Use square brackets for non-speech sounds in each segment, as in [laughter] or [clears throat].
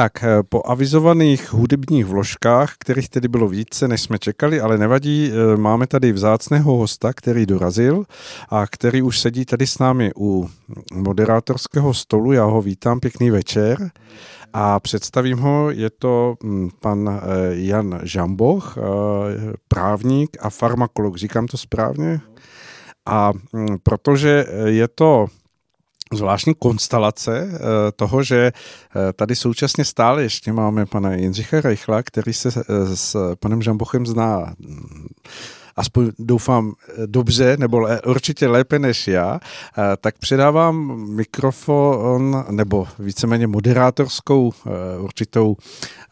Tak, eh, po avizovaných hudebních vložkách, kterých tedy bylo více, než jsme čekali, ale nevadí, eh, máme tady vzácného hosta, který dorazil a který už sedí tady s námi u moderátorského stolu. Já ho vítám, pěkný večer. A představím ho, je to hm, pan eh, Jan Žamboch, právník a farmakolog, říkám to správně? A hm, protože je to zvláštní konstelace eh, toho, že eh, tady současně stále ještě máme pana Jindřicha Reichla, který se eh, s panem Žambochem zná hm, aspoň doufám dobře, nebo určitě lépe než já, tak předávám mikrofon nebo víceméně moderátorskou určitou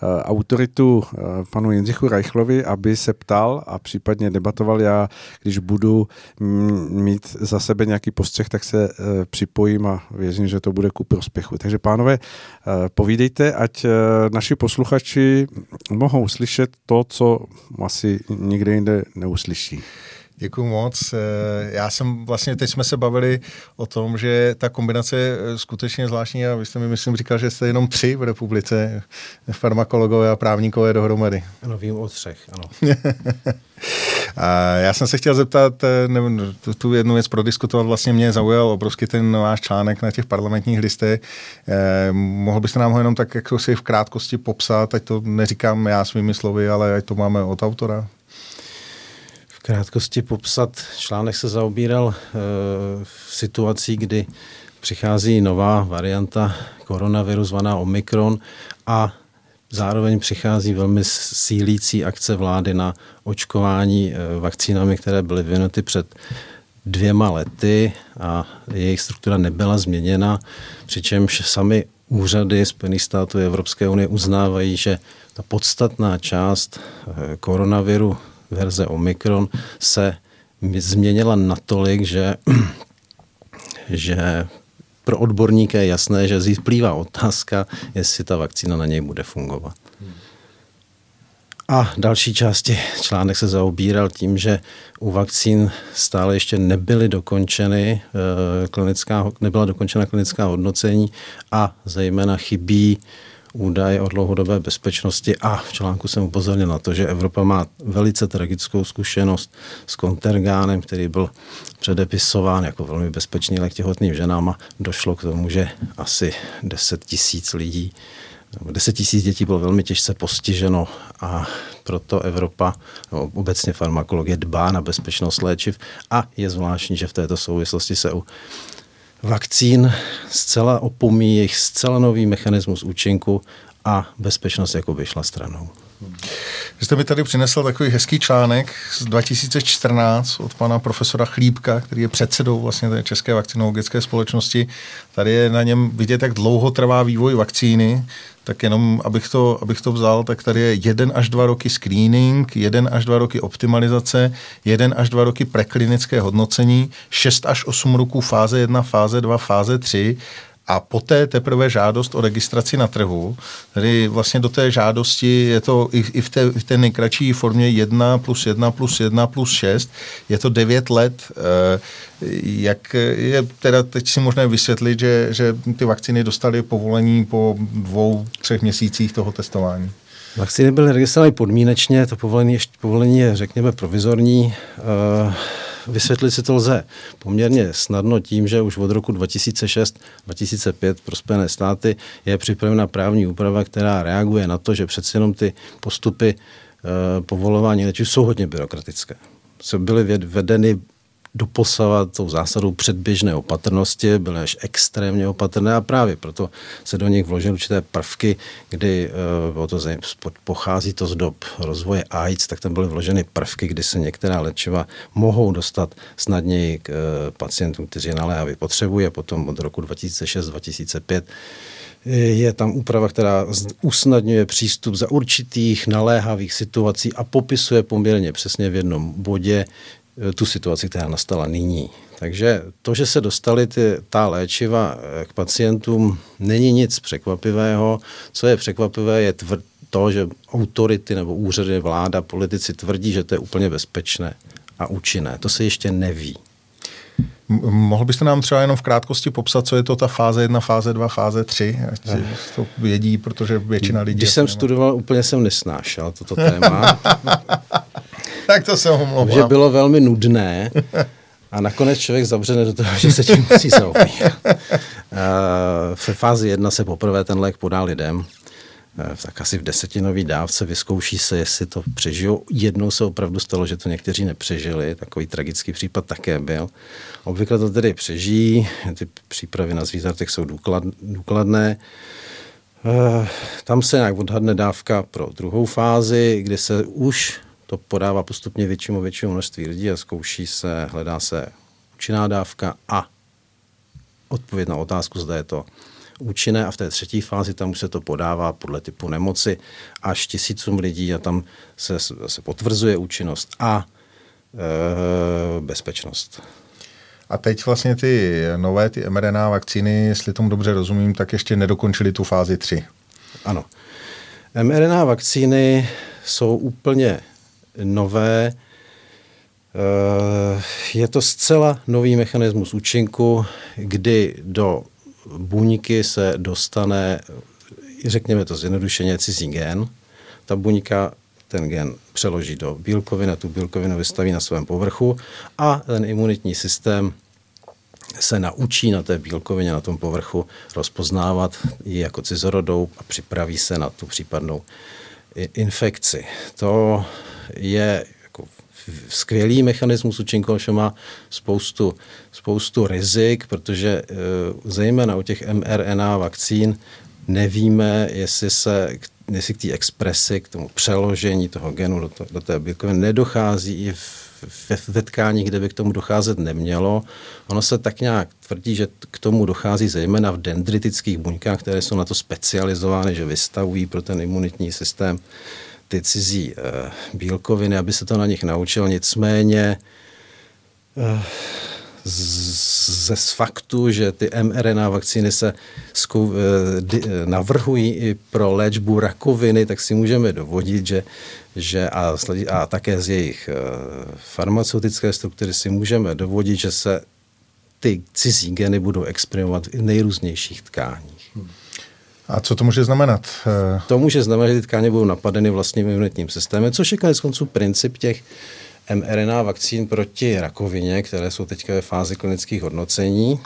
Eh, autoritu eh, panu Jindřichu Reichlovi, aby se ptal a případně debatoval. Já, když budu mít za sebe nějaký postřeh, tak se eh, připojím a věřím, že to bude ku prospěchu. Takže pánové, povídejte, ať naši posluchači mohou slyšet to, co asi nikde jinde neuslyší. Děkuji moc. Eh, já jsem vlastně, teď jsme se bavili o tom, že ta kombinace je eh, skutečně zvláštní a vy jste mi, myslím, říkal, že jste jenom tři v republice, farmakologové a právníkové dohromady. Ano, vím o třech, ano. [laughs] a já jsem se chtěl zeptat, eh, nevím, tu, tu jednu věc prodiskutovat, vlastně mě zaujal obrovský ten váš článek na těch parlamentních listech. Eh, mohl byste nám ho jenom tak jako si v krátkosti popsat, ať to neříkám já svými slovy, ale ať to máme od autora? Krátkosti popsat. Článek se zaobíral e, situací, kdy přichází nová varianta koronaviru zvaná Omikron a zároveň přichází velmi sílící akce vlády na očkování e, vakcínami, které byly vyvinuty před dvěma lety a jejich struktura nebyla změněna, přičemž sami úřady Spojených států Evropské unie uznávají, že ta podstatná část e, koronaviru verze Omikron se změnila natolik, že, [clears throat] že pro odborníka je jasné, že zplývá otázka, jestli ta vakcína na něj bude fungovat. A další části článek se zaobíral tím, že u vakcín stále ještě nebyly dokončeny eh, klinická, nebyla dokončena klinická hodnocení a zejména chybí údaje o dlouhodobé bezpečnosti a v článku jsem upozornil na to, že Evropa má velice tragickou zkušenost s kontergánem, který byl předepisován jako velmi bezpečný lék těhotným ženám a došlo k tomu, že asi 10 tisíc lidí 10 tisíc dětí bylo velmi těžce postiženo a proto Evropa, no, obecně farmakologie dbá na bezpečnost léčiv a je zvláštní, že v této souvislosti se u vakcín zcela opomíjí jejich zcela nový mechanismus účinku a bezpečnost jako by šla stranou. Vy jste mi tady přinesl takový hezký článek z 2014 od pana profesora Chlípka, který je předsedou vlastně té České vakcinologické společnosti. Tady je na něm vidět, jak dlouho trvá vývoj vakcíny, tak jenom abych to, abych to vzal, tak tady je jeden až dva roky screening, jeden až dva roky optimalizace, jeden až dva roky preklinické hodnocení, šest až osm roků fáze jedna, fáze dva, fáze tři a poté teprve žádost o registraci na trhu. Tedy vlastně do té žádosti je to i, i v, té, v té nejkratší formě 1 plus 1 plus 1 plus 6, je to 9 let. Eh, jak je teda teď si možné vysvětlit, že, že ty vakcíny dostaly povolení po dvou, třech měsících toho testování? Vakcíny byly registrovány podmínečně, to povolení, povolení je, řekněme, provizorní. Uh Vysvětlit si to lze poměrně snadno tím, že už od roku 2006-2005 pro Spojené státy je připravena právní úprava, která reaguje na to, že přeci jenom ty postupy e, povolování léčiv jsou hodně byrokratické. Byly vedeny doposavat tou zásadou předběžné opatrnosti, byly až extrémně opatrné a právě proto se do nich vložily určité prvky, kdy uh, to pochází to z dob rozvoje AIDS, tak tam byly vloženy prvky, kdy se některá léčiva mohou dostat snadněji k uh, pacientům, kteří je naléhavě potřebují a potom od roku 2006-2005 je tam úprava, která usnadňuje přístup za určitých naléhavých situací a popisuje poměrně přesně v jednom bodě, Eh, tu situaci, která nastala nyní. Takže to, že se dostali ty, ta léčiva eh, k pacientům, není nic překvapivého. Co je překvapivé, je tvr, to, že autority nebo úřady, vláda, politici tvrdí, že to je úplně bezpečné a účinné. To se ještě neví. Mohl byste nám třeba jenom v krátkosti popsat, co je to ta fáze 1, fáze 2, fáze 3? Ať ne. to vědí, protože většina lidí... Když jsem nemá. studoval, úplně jsem nesnášel toto téma. [laughs] tak to se omlouvám. Že bylo velmi nudné a nakonec člověk zavřene do toho, že se tím musí zaobírat. [laughs] V fázi 1 se poprvé ten lék podá lidem Eh, tak asi v desetinové dávce vyzkouší se, jestli to přežijou. Jednou se opravdu stalo, že to někteří nepřežili, takový tragický případ také byl. Obvykle to tedy přežijí, ty přípravy na zvířatech jsou důklad, důkladné. Eh, tam se nějak odhadne dávka pro druhou fázi, kdy se už to podává postupně většímu většímu množství lidí a zkouší se, hledá se účinná dávka a odpověď na otázku, zda je to účinné a v té třetí fázi tam už se to podává podle typu nemoci až tisícům lidí a tam se, se potvrzuje účinnost a e, bezpečnost. A teď vlastně ty nové, ty mRNA vakcíny, jestli tomu dobře rozumím, tak ještě nedokončili tu fázi 3. Ano. mRNA vakcíny jsou úplně nové. E, je to zcela nový mechanismus účinku, kdy do buňky se dostane, řekněme to zjednodušeně, cizí gen. Ta buňka ten gen přeloží do bílkoviny, tu bílkovinu vystaví na svém povrchu a ten imunitní systém se naučí na té bílkovině, na tom povrchu rozpoznávat ji jako cizorodou a připraví se na tu případnou infekci. To je skvělý mechanismus účinku, že má spoustu, spoustu rizik, protože eh, zejména u těch mRNA vakcín nevíme, jestli se jestli k té expresi, k tomu přeložení toho genu do, to, do té bílkoviny nedochází i ve, ve tkání, kde by k tomu docházet nemělo. Ono se tak nějak tvrdí, že k tomu dochází zejména v dendritických buňkách, které jsou na to specializovány, že vystavují pro ten imunitní systém ty cizí uh, bílkoviny, aby se to na nich naučil. Nicméně uh, ze faktu, že ty mRNA vakcíny se eh, di, navrhují i pro léčbu rakoviny, tak si můžeme dovodit, že, že a, a také z jejich farmaceutické struktury si můžeme dovodit, že se ty cizí geny budou exprimovat v nejrůznějších tkáních. Hmm. A co to může znamenat? To může znamenat, že ty tkáně budou napadeny vlastním imunitním systémem, což je konec konců princip těch mRNA vakcín proti rakovině, které jsou teď ve fázi klinických hodnocení.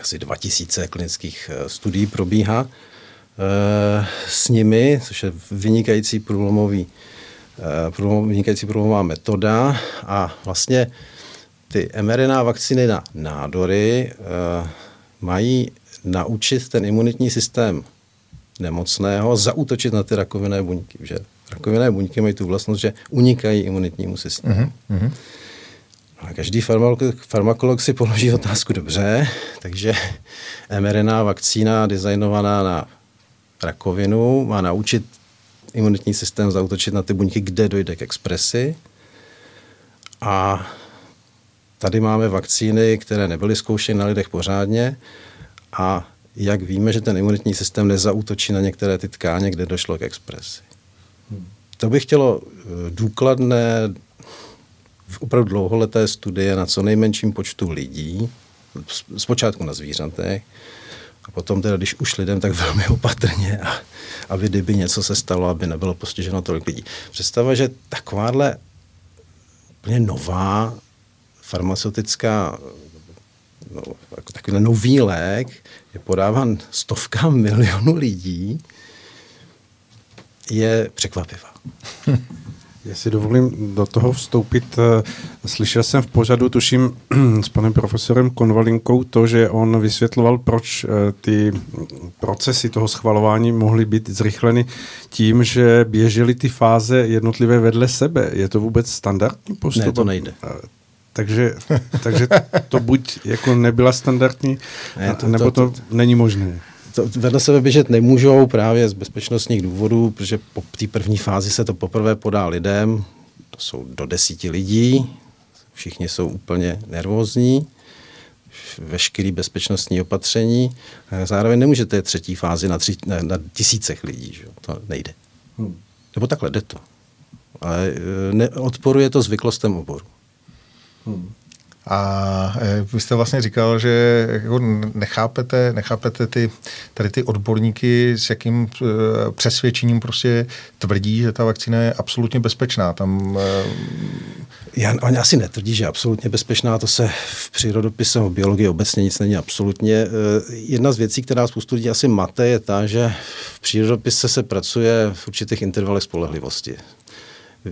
Asi 2000 klinických eh, studií probíhá eh, s nimi, což je vynikající průlomový, eh, vynikající průlomová metoda a vlastně ty mRNA vakcíny na nádory mají naučit ten imunitní systém nemocného zautočit na ty rakovinné buňky. Že rakovinné buňky mají tu vlastnost, že unikají imunitnímu systému. Uh-huh. A každý farmakolog, farmakolog si položí otázku dobře, takže mRNA vakcína designovaná na rakovinu má naučit imunitní systém zautočit na ty buňky, kde dojde k expresi. A tady máme vakcíny, které nebyly zkoušeny na lidech pořádně a jak víme, že ten imunitní systém nezautočí na některé ty tkáně, kde došlo k expresi. To by chtělo eh, důkladné, opravdu dlouholeté studie na co nejmenším počtu lidí, zpočátku na zvířatech, a potom teda, když už lidem, tak velmi opatrně, a, aby kdyby něco se stalo, aby nebylo postiženo tolik lidí. Představa, že takováhle úplně nová farmaceutická no, jako takový nový lék je podáván stovkám milionů lidí, je překvapivá. [laughs] Já si dovolím do toho vstoupit. Slyšel jsem v pořadu, tuším, [clears throat] s panem profesorem Konvalinkou to, že on vysvětloval, proč eh, ty procesy toho schvalování mohly být zrychleny tím, že běžely ty fáze jednotlivé vedle sebe. Je to vůbec standardní postup? Ne, to nejde. Takže, takže to buď jako nebyla standardní, ne, to, nebo to, to, to není možné. To vedle sebe běžet nemůžou právě z bezpečnostních důvodů, protože po té první fázi se to poprvé podá lidem, to jsou do desíti lidí, všichni jsou úplně nervózní, veškerý bezpečnostní opatření. Zároveň nemůžete třetí fázi na, tři, na, na tisícech lidí, že? to nejde. Hmm. Nebo takhle jde to. Ale e, ne, odporuje to zvyklostem oboru. A vy jste vlastně říkal, že jako nechápete, nechápete ty, tady ty odborníky, s jakým přesvědčením prostě tvrdí, že ta vakcína je absolutně bezpečná. Tam já, oni asi netvrdí, že je absolutně bezpečná, to se v přírodopise, v biologii obecně nic není absolutně. Eh, jedna z věcí, která spoustu lidí asi mate, je ta, že v přírodopise se pracuje v určitých intervalech spolehlivosti.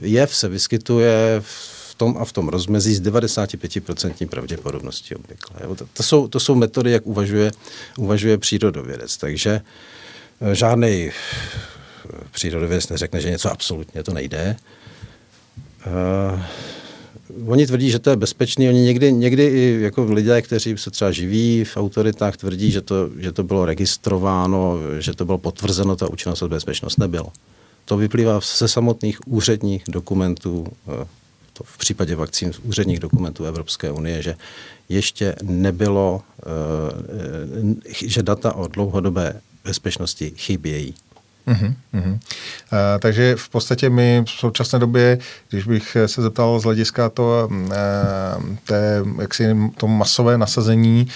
Jev se vyskytuje v tom a v tom rozmezí s 95% pravděpodobností obvykle. To, to, jsou, to jsou metody, jak uvažuje, uvažuje přírodovědec. Takže eh, žádný přírodovědec neřekne, že něco absolutně to nejde. Uh, oni tvrdí, že to je bezpečný, oni někdy, někdy i jako lidé, kteří se třeba živí v autoritách, tvrdí, že to, že to bylo registrováno, že to bylo potvrzeno, ta účinnost a bezpečnost nebylo. To vyplývá ze samotných úředních dokumentů, eh, to v případě vakcín z úředních dokumentů Evropské unie, že ještě nebylo, eh, že data o dlouhodobé bezpečnosti chybějí. Uh-huh, uh-huh. Uh, takže v podstatě my v současné době, když bych se zeptal z hlediska to, uh, té, jaksi, to masové nasazení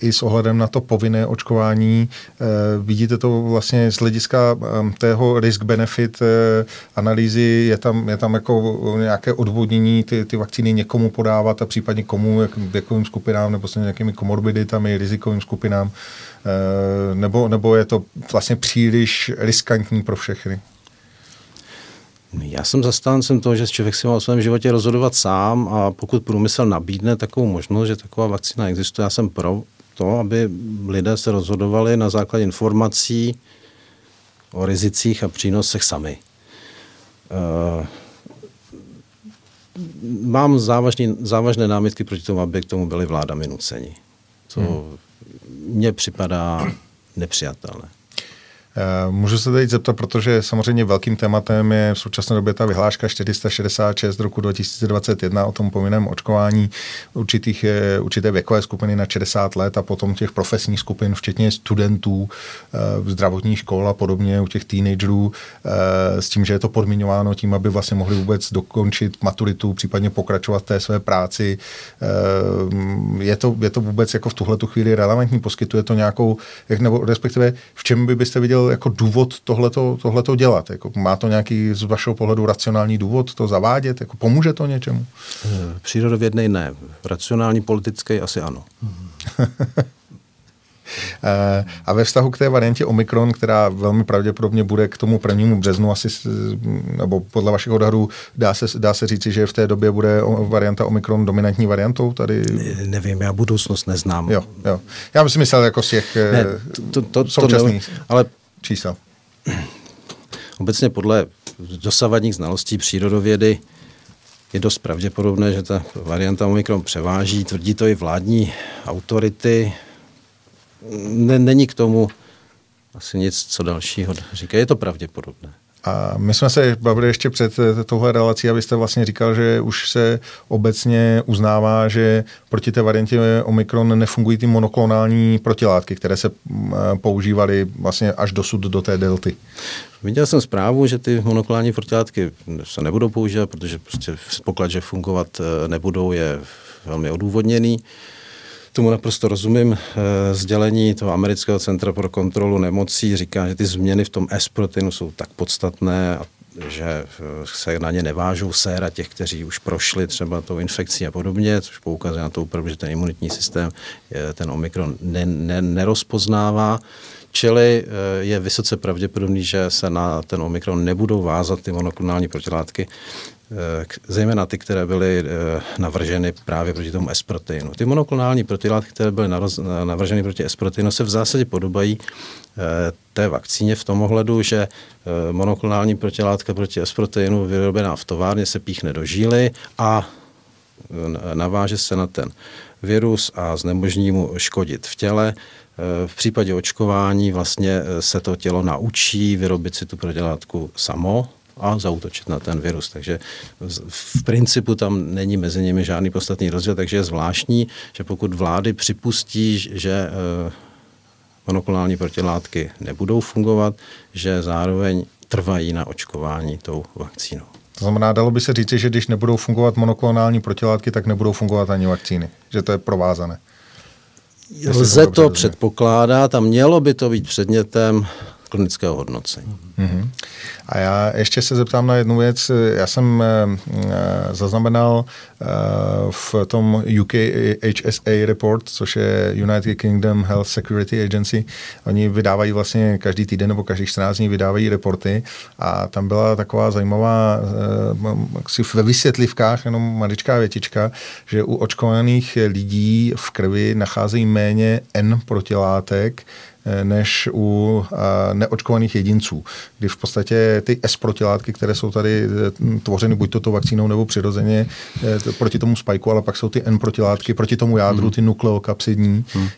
i s ohledem na to povinné očkování, uh, vidíte to vlastně z hlediska um, tého risk-benefit analýzy, je tam, je tam jako nějaké odvodnění ty, ty vakcíny někomu podávat a případně komu, jak, věkovým skupinám nebo s nějakými komorbiditami, rizikovým skupinám, nebo, nebo je to vlastně příliš riskantní pro všechny? Já jsem zastáncem toho, že člověk si má o svém životě rozhodovat sám a pokud průmysl nabídne takovou možnost, že taková vakcína existuje, já jsem pro to, aby lidé se rozhodovali na základě informací o rizicích a přínosech sami. Uh, mám závažný, závažné námitky proti tomu, aby k tomu byly vládami nuceni. To hmm mně připadá nepřijatelné. Eh, můžu se teď zeptat, protože samozřejmě velkým tématem je v současné době ta vyhláška 466 roku 2021 o tom povinném očkování určitých, eh, určité věkové skupiny na 60 let a potom těch profesních skupin, včetně studentů v eh, zdravotních škol a podobně, u těch teenagerů, s tím, že je to podmiňováno tím, aby vlastně mohli vůbec dokončit maturitu, případně pokračovat té své práci. Je to, je to vůbec jako v tuhle chvíli relevantní? Poskytuje to nějakou, nebo respektive v čem by byste viděl jako důvod tohleto, tohleto dělat? Jako má to nějaký z vašeho pohledu racionální důvod to zavádět? Jako pomůže to něčemu? Eh, přírodovědnej ne. Racionální politický asi ano. [laughs] Eh, a ve vztahu k té variantě Omikron, která velmi pravděpodobně bude k tomu prvnímu březnu, asi, nebo podle vašich odhadů, dá se, dá se říci, že v té době bude varianta Omikron dominantní variantou tady? Nevím, já budoucnost neznám. Jo, jo. Já bych si myslel jako z těch ne, to, to, současných to ne, ale čísel. Obecně podle dosavadních znalostí přírodovědy je dost pravděpodobné, že ta varianta Omikron převáží. Tvrdí to i vládní autority není k tomu asi nic, co dalšího říká. Je to pravděpodobné. A my jsme se bavili ještě před touhle relací, abyste vlastně říkal, že už se obecně uznává, že proti té variantě Omikron nefungují ty monoklonální protilátky, které se používaly vlastně až dosud do té delty. Viděl jsem zprávu, že ty monoklonální protilátky se nebudou používat, protože prostě poklad, že fungovat e, nebudou, je velmi odůvodněný. Tomu naprosto rozumím. Eh, sdělení toho amerického centra pro kontrolu nemocí říká, že ty změny v tom S-proteinu jsou tak podstatné že eh, se na ně nevážou séra těch, kteří už prošli třeba tou infekcí a podobně, což poukazuje na to opravdu, že ten imunitní systém ten omikron ne, ne, nerozpoznává. Čili eh, je vysoce pravděpodobný, že se na ten omikron nebudou vázat ty monoklonální protilátky, Eh, zejména ty, které byly eh, navrženy právě proti tomu S-proteinu. Ty monoklonální protilátky, které byly navrženy proti S-proteinu, se v zásadě podobají eh, té vakcíně v tom ohledu, že monoklonální protilátka proti S-proteinu vyrobená v továrně se píchne do žíly a naváže se na ten virus a znemožní mu škodit v těle. V případě očkování vlastně se to tělo naučí vyrobit si tu protilátku samo, a zautočit na ten virus. Takže v principu tam není mezi nimi žádný podstatný rozdíl, takže je zvláštní, že pokud vlády připustí, že eh, monoklonální protilátky nebudou fungovat, že zároveň trvají na očkování tou vakcínou. To znamená, dalo by se říct, že když nebudou fungovat monoklonální protilátky, tak nebudou fungovat ani vakcíny. Že to je provázané. Lze to předpokládat a mělo by to být předmětem klinického hodnocení. Mm-hmm. A já ještě se zeptám na jednu věc. Já jsem uh, zaznamenal uh, v tom UK HSA report, což je United Kingdom Health Security Agency. Oni vydávají vlastně každý týden nebo každý 14 dní vydávají reporty a tam byla taková zajímavá uh, ve vysvětlivkách jenom maličká větička, že u očkovaných lidí v krvi nacházejí méně N protilátek, Eh, než u eh, neočkovaných jedinců, kdy v podstatě ty S protilátky, které jsou tady eh, tvořeny buď toto vakcínou nebo přirozeně proti tomu spajku, ale pak jsou ty N protilátky proti tomu jádru, hmm. ty nukleokapsidní. Hmm.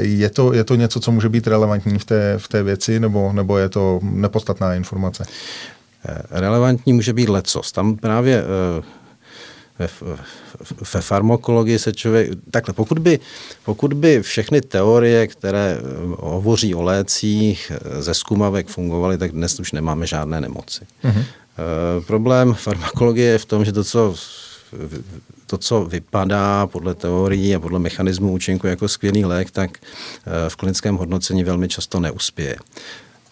Je, to, je to něco, co může být relevantní v té, v té věci, nebo, nebo je to nepodstatná informace? Relevantní může být lecos. Tam právě ve, ve farmakologii se člověk... Takhle, pokud by, pokud by všechny teorie, které eh, hovoří o lécích eh, ze zkumavek fungovaly, tak dnes už nemáme žádné nemoci. Uh-huh. E, problém farmakologie je v tom, že to, co to, co vypadá podle teorií a podle mechanismu účinku jako skvělý lék, tak v klinickém hodnocení velmi často neuspěje.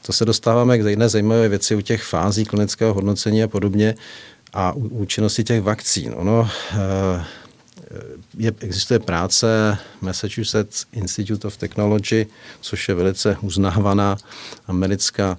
To se dostáváme k jedné zajímavé věci u těch fází klinického hodnocení a podobně a účinnosti těch vakcín. Ono eh, je, existuje práce Massachusetts Institute of Technology, což je velice uznávaná americká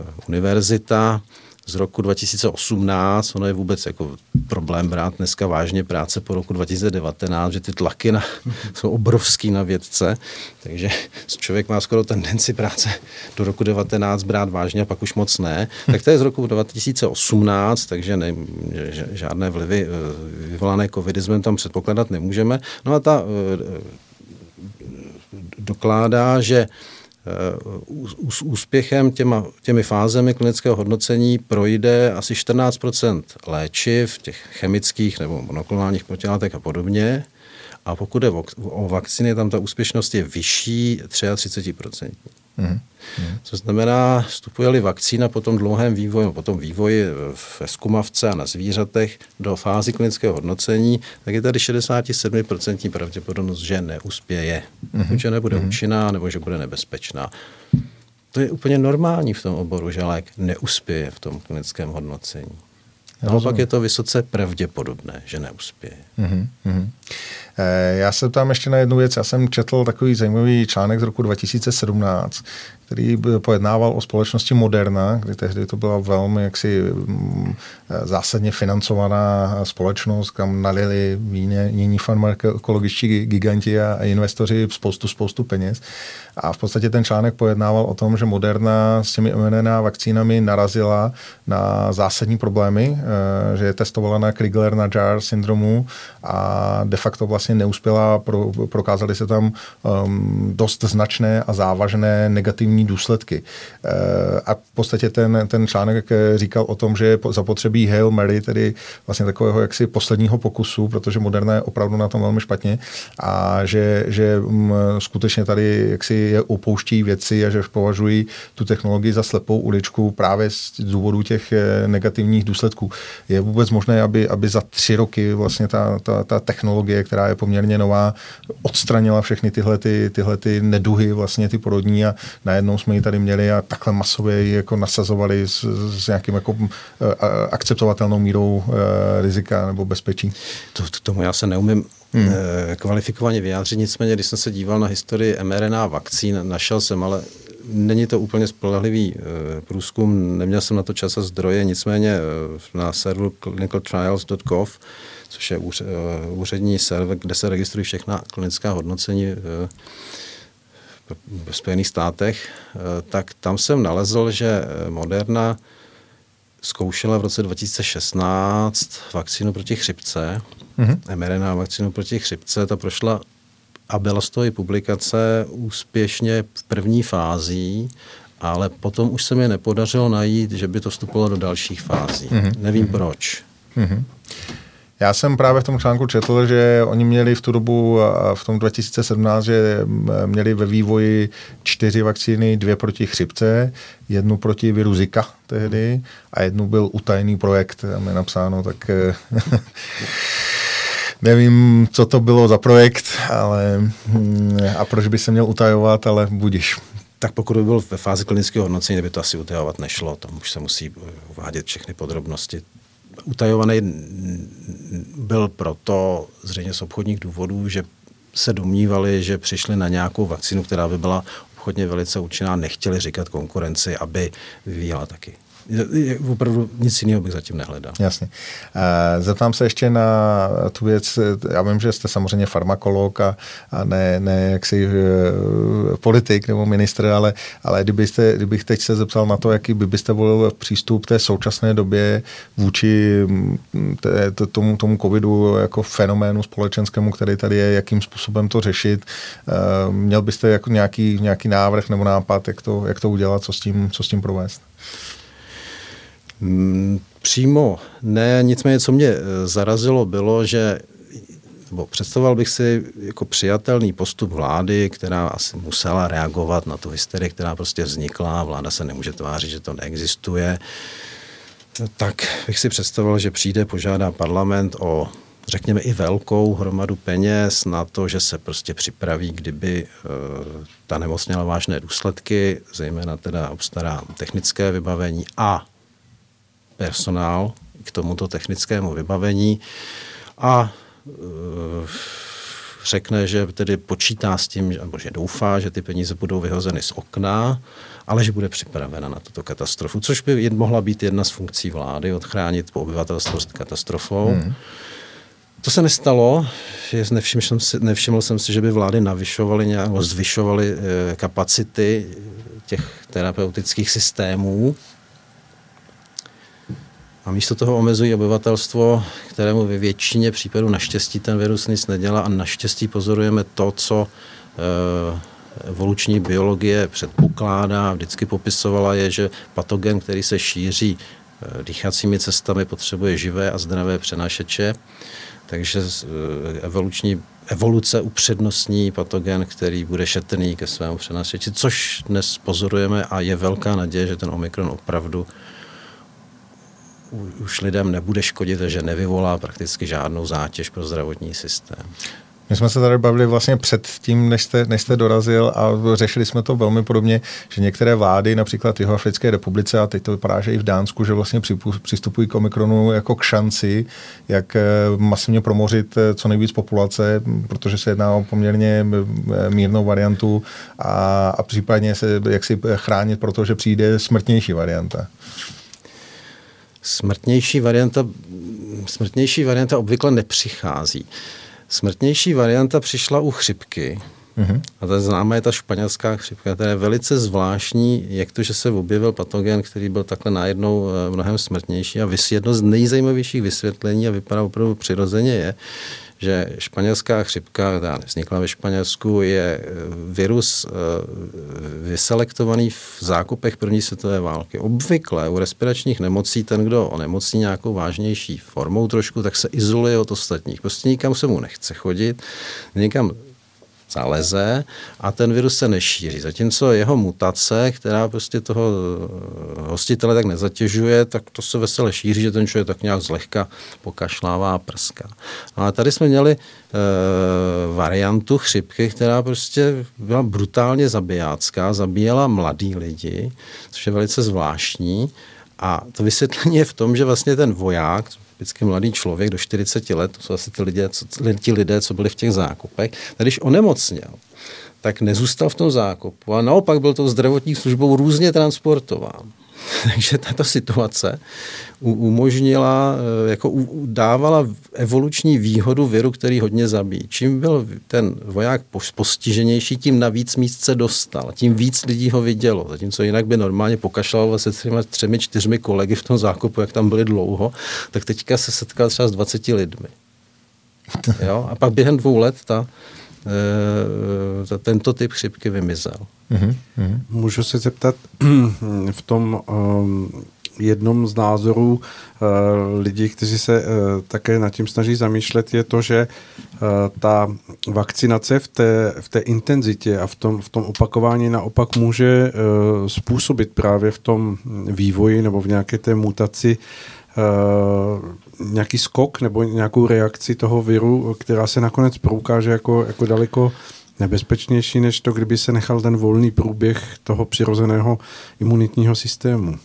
eh, univerzita, z roku 2018, ono je vůbec jako problém brát dneska vážně práce po roku 2019, že ty tlaky na, [laughs] jsou obrovský na vědce, takže člověk má skoro tendenci práce do roku 19 brát vážně a pak už moc ne. Tak to je z roku 2018, takže ne, žádné vlivy eh, vyvolané covidismem tam předpokládat nemůžeme. No a ta eh, dokládá, že s úspěchem těma, těmi fázemi klinického hodnocení projde asi 14% léčiv, těch chemických nebo monoklonálních protilátek a podobně. A pokud je o vakcíny, tam ta úspěšnost je vyšší 33%. Mm. Mm. Co znamená, vstupuje-li vakcína po tom dlouhém vývoji, po tom vývoji ve zkumavce a na zvířatech do fázy klinického hodnocení, tak je tady 67% pravděpodobnost, že neuspěje. Mm. Že nebude mm. účinná nebo že bude nebezpečná. To je úplně normální v tom oboru, že lék neuspěje v tom klinickém hodnocení. Naopak je to vysoce pravděpodobné, že neuspěje. Mm-hmm. Já se tam ještě na jednu věc. Já jsem četl takový zajímavý článek z roku 2017, který pojednával o společnosti Moderna, kdy tehdy to byla velmi jaksi mm, zásadně financovaná společnost, kam nalili jiní farmakologičtí giganti a investoři spoustu, spoustu peněz. A v podstatě ten článek pojednával o tom, že Moderna s těmi mRNA vakcínami narazila na zásadní problémy, eh, že je testovala na Krigler-Najjar syndromu a de facto vlastně neuspěla, pro, prokázali se tam um, dost značné a závažné negativní důsledky. Uh, a v podstatě ten, ten článek eh, říkal o tom, že je zapotřebí Hail Mary, tedy vlastně takového jaksi posledního pokusu, protože Moderna je opravdu na tom velmi špatně a že, že um, skutečně tady jaksi je opouští věci a že považují tu technologii za slepou uličku právě z důvodu těch eh, negativních důsledků. Je vůbec možné, aby, aby za tři roky vlastně ta, ta, ta technologie, která je poměrně nová, odstranila všechny tyhle, ty, tyhle ty neduhy, vlastně ty porodní a najednou jsme ji tady měli a takhle masově ji jako nasazovali s, s nějakým jako akceptovatelnou mírou eh, rizika nebo bezpečí. To, to, tomu já se neumím hmm. kvalifikovaně vyjádřit, nicméně, když jsem se díval na historii mRNA vakcín, našel jsem, ale není to úplně spolehlivý průzkum, neměl jsem na to čas a zdroje, nicméně na serveru clinicaltrials.gov což je eh, úřední server, kde se registrují všechna klinická hodnocení eh, v Spojených státech, eh, tak tam jsem nalezl, že Moderna zkoušela v roce 2016 vakcínu proti chřipce, mm-hmm. mRNA vakcínu proti chřipce, ta prošla a byla z toho i publikace úspěšně v první fází, ale potom už se mi nepodařilo najít, že by to vstupovalo do dalších fází. Mm-hmm. Nevím mm-hmm. proč. Mm-hmm. Já jsem právě v tom článku četl, že oni měli v tu dobu, v tom 2017, že měli ve vývoji čtyři vakcíny, dvě proti chřipce, jednu proti viru Zika tehdy a jednu byl utajený projekt, tam je napsáno, tak [laughs] nevím, co to bylo za projekt, ale hm, a proč by se měl utajovat, ale budiš. Tak pokud by byl ve fázi klinického hodnocení, by to asi utajovat nešlo, tam už se musí uvádět všechny podrobnosti utajovaný byl proto zřejmě z obchodních důvodů, že se domnívali, že přišli na nějakou vakcínu, která by byla obchodně velice účinná, nechtěli říkat konkurenci, aby vyvíjela taky. Opravdu nic jiného bych zatím nehledal. Jasně. Zeptám se ještě na tu věc. Já vím, že jste samozřejmě farmakolog a, a ne, ne jaksi uh, politik nebo ministr, ale, ale kdybyste, kdybych teď se zeptal na to, jaký by byste volil přístup té současné době vůči mm, té, tomu, tomu covidu jako fenoménu společenskému, který tady je, jakým způsobem to řešit. Uh, měl byste jako nějaký, nějaký návrh nebo nápad, jak to, jak to udělat, co s tím, co s tím provést? Mm, přímo ne, nicméně, co mě eh, zarazilo, bylo, že nebo představoval bych si jako přijatelný postup vlády, která asi musela reagovat na tu hysterii, která prostě vznikla, vláda se nemůže tvářit, že to neexistuje, tak bych si představoval, že přijde, požádá parlament o řekněme i velkou hromadu peněz na to, že se prostě připraví, kdyby e, ta nemoc měla vážné důsledky, zejména teda obstará technické vybavení a personál k tomuto technickému vybavení a e, řekne, že tedy počítá s tím, nebo že doufá, že ty peníze budou vyhozeny z okna, ale že bude připravena na tuto katastrofu, což by mohla být jedna z funkcí vlády, odchránit po obyvatelstvo s katastrofou. Hmm. To se nestalo. Nevšiml jsem, si, nevšiml jsem si, že by vlády navyšovaly nějak, zvyšovaly e, kapacity těch terapeutických systémů a místo toho omezují obyvatelstvo, kterému ve většině případů naštěstí ten virus nic nedělá a naštěstí pozorujeme to, co e, evoluční biologie předpokládá, vždycky popisovala je, že patogen, který se šíří e, dýchacími cestami, potřebuje živé a zdravé přenašeče. Takže e, evoluční evoluce upřednostní patogen, který bude šetrný ke svému přenašeči, což dnes pozorujeme a je velká naděje, že ten omikron opravdu už lidem nebude škodit že nevyvolá prakticky žádnou zátěž pro zdravotní systém. My jsme se tady bavili vlastně před tím, než jste, než jste dorazil a řešili jsme to velmi podobně, že některé vlády, například v Africké republice a teď to vypadá, že i v Dánsku, že vlastně přistupují k omikronu jako k šanci, jak eh, masivně promořit eh, co nejvíc populace, protože se jedná o poměrně eh, mírnou variantu a, a případně se jak si chránit, protože přijde smrtnější varianta. Smrtnější varianta, smrtnější varianta obvykle nepřichází. Smrtnější varianta přišla u chřipky, Mm-hmm. A ta známá je ta španělská chřipka, která je velice zvláštní, jak to, že se objevil patogen, který byl takhle najednou eh, mnohem smrtnější. A jedno z nejzajímavějších vysvětlení, a vypadá opravdu přirozeně, je, že španělská chřipka, která vznikla ve Španělsku, je eh, virus eh, vyselektovaný v zákupech první světové války. Obvykle u respiračních nemocí ten, kdo onemocní nějakou vážnější formou trošku, tak se izoluje od ostatních. Prostě nikam se mu nechce chodit, nikam zaleze a ten virus se nešíří. Zatímco jeho mutace, která prostě toho eh, hostitele tak nezatěžuje, tak to se vesele šíří, že ten člověk tak nějak zlehka pokašlává a prská. No a tady jsme měli e, variantu chřipky, která prostě byla brutálně zabijácká, zabíjela mladý lidi, což je velice zvláštní. A to vysvětlení je v tom, že vlastně ten voják, typicky mladý člověk do 40 let, to jsou asi ty lidé, ti lidé, co byli v těch zákupech, když onemocněl, tak nezůstal v tom zákupu a naopak byl tou zdravotní službou různě transportován. [laughs] Takže tato situace umožnila, eh, jako dávala evoluční výhodu viru, který hodně zabíjí. Čím byl ten voják postiženější, tím navíc míst se dostal, tím víc lidí ho vidělo. Zatímco jinak by normálně pokašlal se třemi, třemi, čtyřmi kolegy v tom zákupu, jak tam byli dlouho, tak teďka se setkal třeba s 20 lidmi. [laughs] Jo? A pak během dvou let ta, tento typ chřipky vymizel. Mm-hmm. Můžu se zeptat [clears throat] v tom um, jednom z názorů uh, lidí, kteří se uh, také nad tím snaží zamýšlet, je to, že uh, ta vakcinace v té, v té intenzitě a v tom, v tom opakování naopak může uh, způsobit právě v tom vývoji nebo v nějaké té mutaci uh, nějaký skok nebo nějakou reakci toho viru, která se nakonec proukáže jako, jako daleko nebezpečnější, než to, kdyby se nechal ten volný průběh toho přirozeného imunitního systému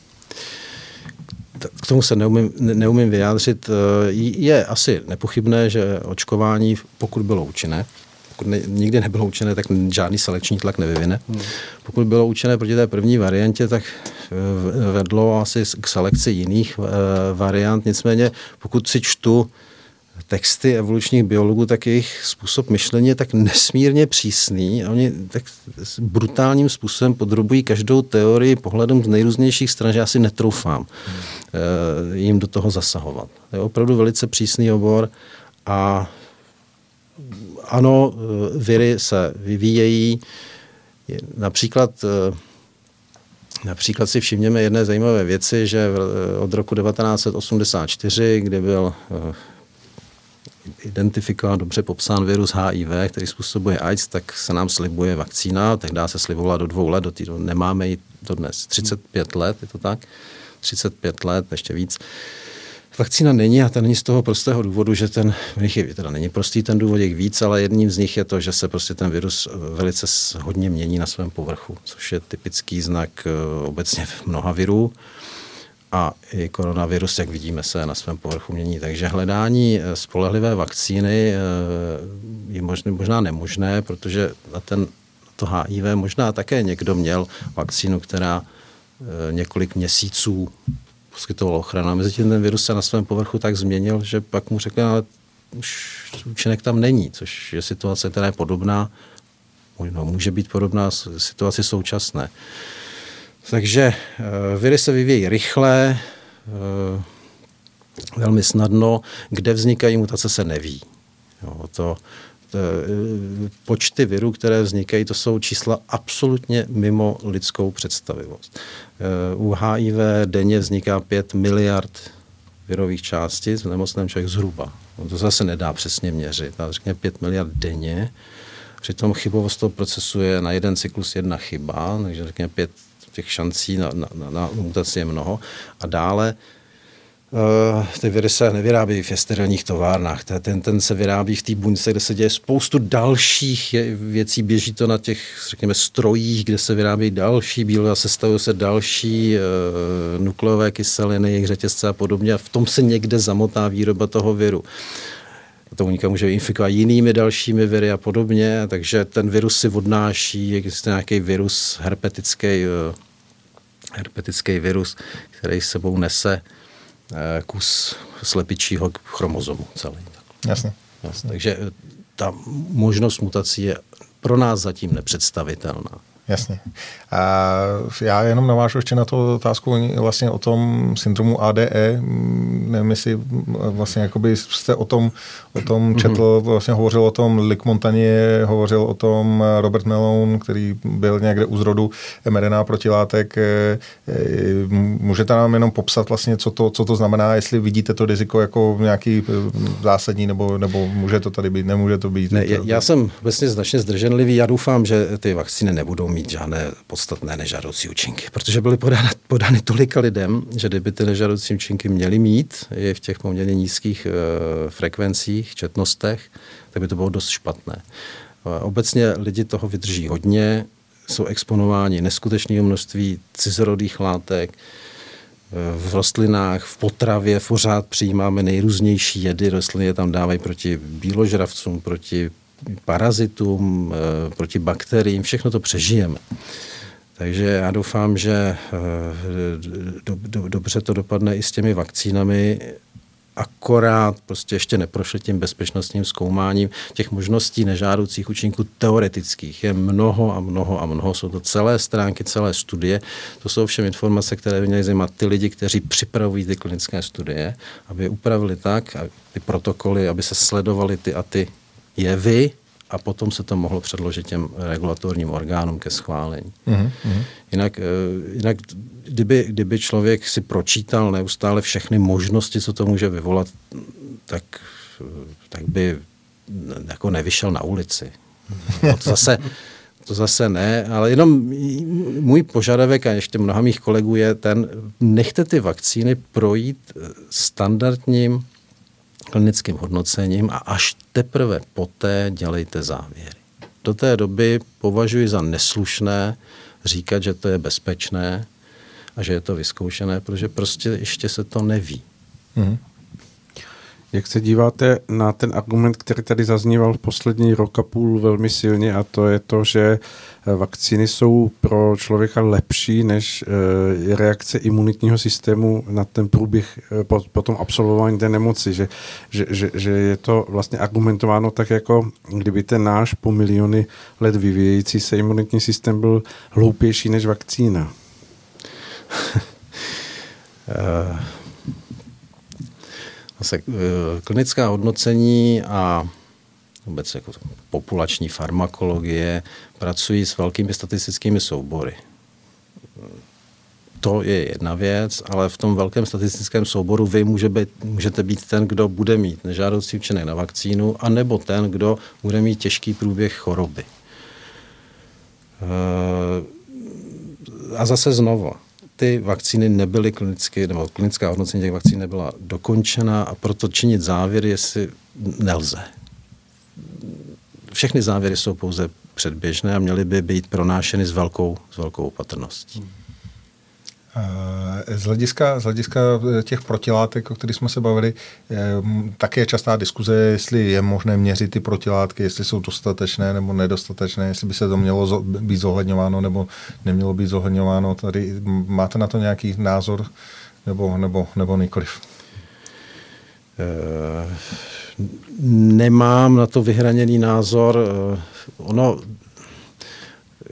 k tomu se neumím, neumím vyjádřit. Eh, je asi nepochybné, že očkování, pokud bylo účinné, pokud ne, nikdy nebylo účinné, tak žádný selekční tlak nevyvine. Hmm. Pokud bylo účinné proti té první variantě, tak eh, vedlo asi k selekci jiných eh, variant. Nicméně, pokud si čtu texty evolučních biologů, tak jejich způsob myšlení je tak nesmírně přísný a oni tak brutálním způsobem podrobují každou teorii pohledem z nejrůznějších stran, že já si netroufám hmm. jim do toho zasahovat. To je opravdu velice přísný obor a ano, eh, viry se vyvíjejí. Například eh, Například si všimněme jedné zajímavé věci, že od roku 1984, kdy byl identifikován, dobře popsán virus HIV, který způsobuje AIDS, tak se nám slibuje vakcína. Tehdy se slibovala do dvou let, do týdnu nemáme ji do dnes. 35 let, je to tak? 35 let, ještě víc. Vakcína není a to není z toho prostého důvodu, že ten, je, teda není prostý ten důvod, je víc, ale jedním z nich je to, že se prostě ten virus velice hodně mění na svém povrchu, což je typický znak eh, obecně mnoha virů a i koronavirus, jak vidíme, se na svém povrchu mění. Takže hledání eh, spolehlivé vakcíny eh, je možná, možná nemožné, protože na ten to HIV možná také někdo měl vakcínu, která eh, několik měsíců poskytovala ochranu. A mezi tím ten virus se na svém povrchu tak změnil, že pak mu řekli, ale už účinek tam není, což je situace, která je podobná, no, může být podobná situaci současné. Takže eh, viry se vyvíjí rychle, eh, velmi snadno. Kde vznikají mutace, se neví. Jo, to, počty virů, které vznikají, to jsou čísla absolutně mimo lidskou představivost. U HIV denně vzniká 5 miliard virových částic, v nemocném člověk zhruba. No to zase nedá přesně měřit, ale řekněme 5 miliard denně. Přitom chybovost toho procesu je na jeden cyklus jedna chyba, takže řekněme 5 těch šancí na, na, na, na mutaci je mnoho. A dále Uh, ty viry se nevyrábí v sterilních továrnách. Ten, ten se vyrábí v té buňce, kde se děje spoustu dalších věcí. Běží to na těch, řekněme, strojích, kde se vyrábí další bílé a sestavují se další uh, nukleové kyseliny, jejich řetězce a podobně. A v tom se někde zamotá výroba toho viru. To unika může infikovat jinými dalšími viry a podobně, takže ten virus si odnáší, existuje nějaký virus herpetický, uh, herpetický virus, který s sebou nese eh, kus slepičího chromozomu celý. Jasně. Jasně. Takže eh, ta možnost mutací je pro nás zatím nepředstavitelná. Jasně. A já jenom navážu ještě na tu otázku vlastně o tom syndromu ADE. Nevím, jestli vlastně jakoby jste o tom, o tom mhm. četl, vlastně hovořil o tom Lick Montagne, hovořil o tom Robert Malone, který byl někde u zrodu mRNA protilátek. E, e, můžete nám jenom popsat vlastně, co to, co to znamená, jestli vidíte to riziko jako nějaký e, zásadní, nebo, nebo může to tady být, nemůže to být? Ne, já jsem vlastně značně zdrženlivý. Já doufám, že ty vakcíny nebudou mít mít žádné podstatné nežádoucí účinky, protože byly podány, podány tolika lidem, že kdyby ty nežádoucí účinky měly mít i v těch poměrně nízkých e, frekvencích, četnostech, tak by to bylo dost špatné. E, obecně lidi toho vydrží hodně, jsou exponováni neskutečného množství cizorodých látek, eh, v rostlinách, v potravě pořád přijímáme nejrůznější jedy, rostliny je tam dávají proti bíložravcům, proti parazitům, eh, proti bakteriím, všechno to přežijeme. Takže já doufám, že eh, do, do, dobře to dopadne i s těmi vakcínami, akorát prostě ještě neprošli tím bezpečnostním zkoumáním. Těch možností nežádoucích účinků teoretických je mnoho a mnoho a mnoho. Jsou to celé stránky, celé studie. To jsou všem informace, které by měly zajímat ty lidi, kteří připravují ty klinické studie, aby je upravili tak, ty protokoly, aby se sledovaly ty a ty jevy a potom se to mohlo předložit těm regulatorním orgánům ke schválení. Mm-hmm. Jinak, jinak kdyby, kdyby člověk si pročítal neustále všechny možnosti, co to může vyvolat, tak, tak by jako nevyšel na ulici. No to zase, to zase ne, ale jenom můj požadavek a ještě mnoha mých kolegů je ten, nechte ty vakcíny projít standardním klinickým hodnocením a až teprve poté dělejte závěry. Do té doby považuji za neslušné říkat, že to je bezpečné a že je to vyzkoušené, protože prostě ještě se to neví. Mm-hmm. Jak se díváte na ten argument, který tady zazníval v poslední rok a půl velmi silně a to je to, že eh, vakcíny jsou pro člověka lepší než eh, reakce imunitního systému na ten průběh eh, po, po tom absolvování té nemoci, že, že, že, že je to vlastně argumentováno tak jako kdyby ten náš po miliony let vyvíjející se imunitní systém byl hloupější než vakcína. [laughs] Zase eh, klinická hodnocení a vůbec jako populační farmakologie pracují s velkými statistickými soubory. To je jedna věc, ale v tom velkém statistickém souboru vy může být, můžete být ten, kdo bude mít nežádoucí účinek na vakcínu, anebo ten, kdo bude mít těžký průběh choroby. Eh, a zase znovu, ty vakcíny nebyly klinicky, nebo klinická hodnocení těch vakcín nebyla dokončena a proto činit závěry, jestli nelze. Všechny závěry jsou pouze předběžné a měly by být pronášeny s velkou, s velkou opatrností. Hmm. Z hlediska, z hlediska eh, těch protilátek, o kterých jsme se bavili, také je častá diskuze, jestli je možné měřit ty protilátky, jestli jsou dostatečné nebo nedostatečné, jestli by se to mělo být zohledňováno nebo nemělo být zohledňováno. Tady máte na to nějaký názor nebo, nebo, nebo nikoliv? Eh, nemám na to vyhraněný názor. Eh, ono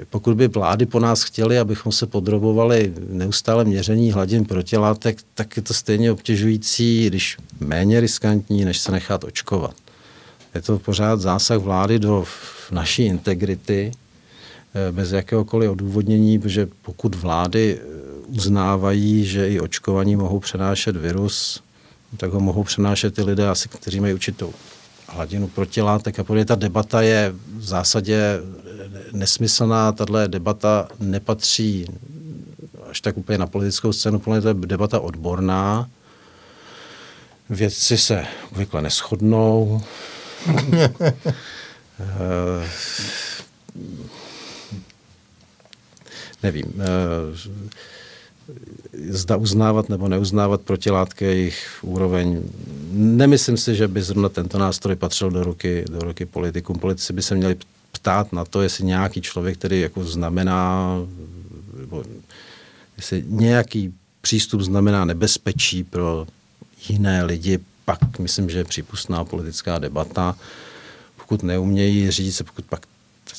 pokud by vlády po nás chtěly, abychom se podrobovali neustále měření hladin protilátek, tak je to stejně obtěžující, když méně riskantní, než se nechat očkovat. Je to pořád zásah vlády do naší integrity, eh, bez jakéhokoliv odůvodnění, protože pokud vlády eh, uznávají, že i očkovaní mohou přenášet virus, tak ho mohou přenášet i lidé, asi, kteří mají určitou hladinu protilátek a podobně. Ta debata je v zásadě nesmyslná. Tahle debata nepatří až tak úplně na politickou scénu, plně to je debata odborná. Vědci se obvykle neschodnou. Eh, nevím. Eh, zda uznávat nebo neuznávat protilátky jejich úroveň. Nemyslím si, že by zrovna tento nástroj patřil do ruky, do ruky politikům. Politici by se měli ptát na to, jestli nějaký člověk, který jako znamená, nebo jestli nějaký přístup znamená nebezpečí pro jiné lidi, pak myslím, že je přípustná politická debata. Pokud neumějí říct, pokud pak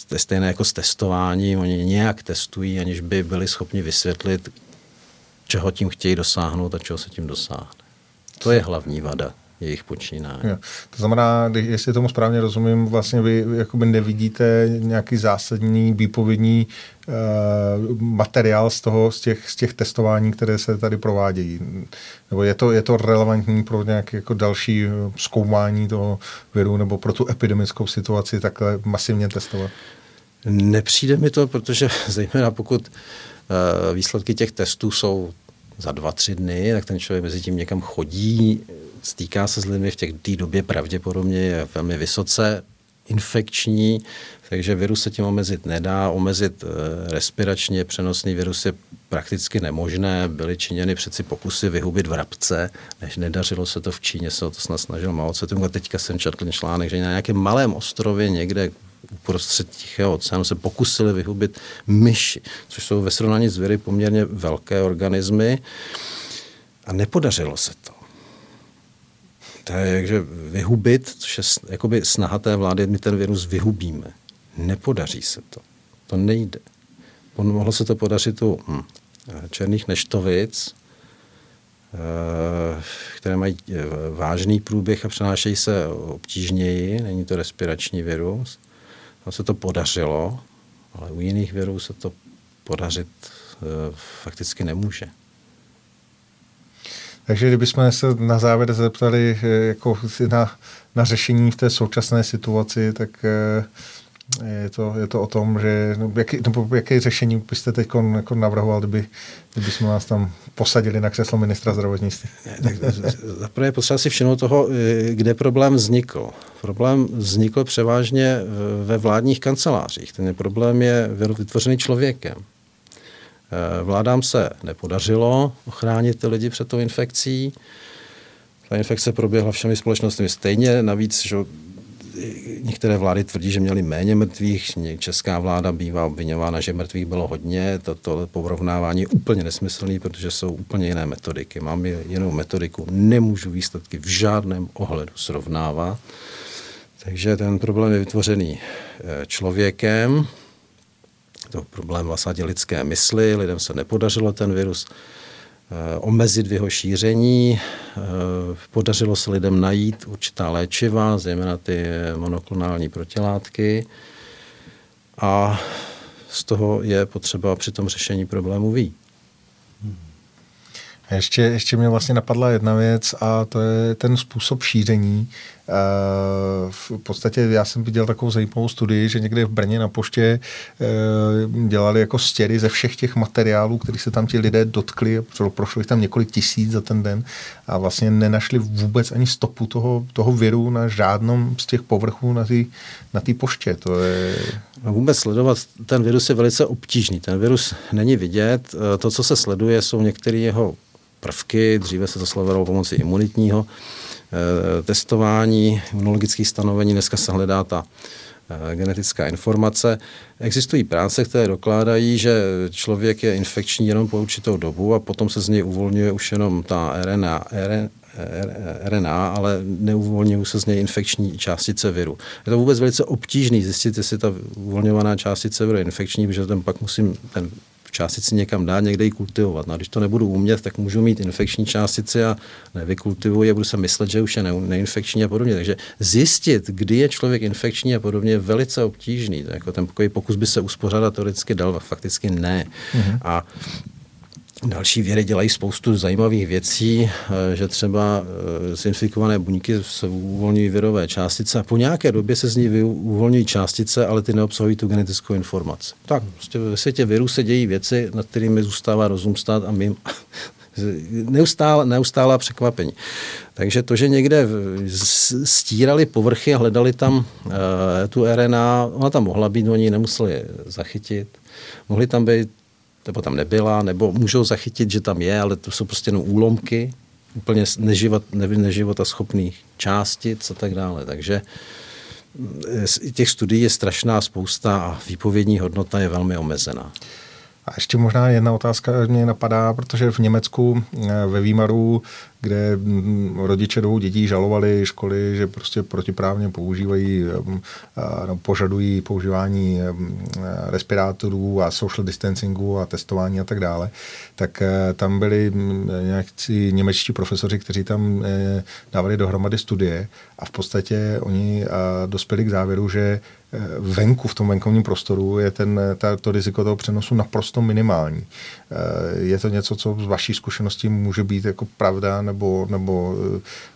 to je stejné jako s testováním, oni nějak testují, aniž by byli schopni vysvětlit, čeho tím chtějí dosáhnout a čeho se tím dosáhne. To je hlavní vada jejich počínání. Jo. To znamená, jestli tomu správně rozumím, vlastně vy jakoby nevidíte nějaký zásadní výpovědní uh, materiál z, toho, z, těch, z těch testování, které se tady provádějí. Nebo je to, je to relevantní pro nějaké jako další eh, zkoumání toho viru nebo pro tu epidemickou situaci takhle masivně testovat? Nepřijde mi to, protože [laughs] zejména pokud uh, výsledky těch testů jsou za dva, tři dny, tak ten člověk mezi tím někam chodí, stýká se s lidmi v těch té době pravděpodobně je velmi vysoce infekční, takže virus se tím omezit nedá. Omezit e, respiračně přenosný virus je prakticky nemožné. Byly činěny přeci pokusy vyhubit vrabce, než nedařilo se to v Číně, se o to snad snažil Mao Tse-tung. A teďka jsem četl článek, že na nějakém malém ostrově někde uprostřed Tichého oceánu se pokusili vyhubit myši, což jsou ve srovnání s viry poměrně velké organismy. A nepodařilo se to. To je jakže vyhubit, což je jakoby snaha té vlády, my ten virus vyhubíme. Nepodaří se to. To nejde. Mohlo se to podařit u hm, černých neštovic, eh, které mají eh, vážný průběh a přenášejí se obtížněji, není to respirační virus. A se to podařilo, ale u jiných virů se to podařit e, fakticky nemůže. Takže kdybychom se na závěr zeptali eh, jako na, na řešení v té současné situaci, tak eh, je to, je to o tom, že no, jaký, jaké řešení byste teď jako navrhoval, kdyby, kdyby jsme vás tam posadili na křeslo ministra zdravotnictví? Zaprvé potřeba si všimnout toho, eh, kde problém vznikl. Problém vznikl převážně ve vládních kancelářích. Ten problém je vytvořený člověkem. Eh, vládám se nepodařilo ochránit ty lidi před tou infekcí. Ta infekce proběhla všemi společnostmi stejně, navíc, že některé vlády tvrdí, že měly méně mrtvých, česká vláda bývá obvinována, že mrtvých bylo hodně, toto porovnávání je úplně nesmyslný, protože jsou úplně jiné metodiky. Mám jinou metodiku, nemůžu výsledky v žádném ohledu srovnávat. Takže ten problém je vytvořený eh, člověkem, to problém vlastně lidské mysli, lidem se nepodařilo ten virus eh, omezit v jeho šíření. Eh, podařilo se lidem najít určitá léčiva, zejména ty monoklonální protilátky. A z toho je potřeba při tom řešení problému ví. Ještě, ještě mě vlastně napadla jedna věc a to je ten způsob šíření. Eh, v podstatě já jsem viděl takovou zajímavou studii, že někde v Brně na poště eh, dělali jako stěry ze všech těch materiálů, který se tam ti lidé dotkli, prošli tam několik tisíc za ten den a vlastně nenašli vůbec ani stopu toho, toho viru na žádnom z těch povrchů na té na poště. To je... No vůbec sledovat ten virus je velice obtížný. Ten virus není vidět. Eh, to, co se sleduje, jsou některé jeho prvky. Dříve se to sledovalo pomocí imunitního Eh, testování, imunologických stanovení, dneska se hledá ta eh, genetická informace. Existují práce, které dokládají, že člověk je infekční jenom po určitou dobu a potom se z něj uvolňuje už jenom ta RNA, RNA, ale neuvolňují se z něj infekční částice viru. Je to vůbec velice obtížné zjistit, jestli ta uvolňovaná částice viru je infekční, protože ten pak musím ten částici někam dát, někde ji kultivovat. No a když to nebudu umět, tak můžu mít infekční částici a nevykultivuji a budu se myslet, že už je ne, neinfekční a podobně. Takže zjistit, kdy je člověk infekční a podobně, je velice obtížný. To jako ten pokus by se uspořádat teoreticky dal, fakticky ne. Mm-hmm. A Další vědy dělají spoustu zajímavých věcí, eh, že třeba eh, z infikované buňky se uvolňují virové částice a po nějaké době se z ní uvolňují částice, ale ty neobsahují tu genetickou informaci. Tak, prostě ve světě viru se dějí věci, nad kterými zůstává rozum stát a my [laughs] neustále, neustálá překvapení. Takže to, že někde stírali povrchy a hledali tam uh, tu RNA, ona tam mohla být, oni ji nemuseli zachytit. Mohly tam být nebo tam nebyla, nebo můžou zachytit, že tam je, ale to jsou prostě jenom úlomky úplně neživot, neživota schopných částic a tak dále. Takže mm, těch studií je strašná spousta a výpovědní hodnota je velmi omezená. A ještě možná jedna otázka mě napadá, protože v Německu eh, ve Výmaru kde mm, rodiče dvou dětí žalovali školy, že prostě protiprávně používají, mm, no, požadují používání mm, respirátorů a social distancingu a testování a tak dále, tak eh, tam byli nějakí němečtí profesoři, kteří tam eh, dávali dohromady studie a v podstatě oni dospěli k závěru, že venku, v tom venkovním prostoru je ten, ta, to riziko toho přenosu naprosto minimální. Je to něco, co z vaší zkušenosti může být jako pravda, nebo, nebo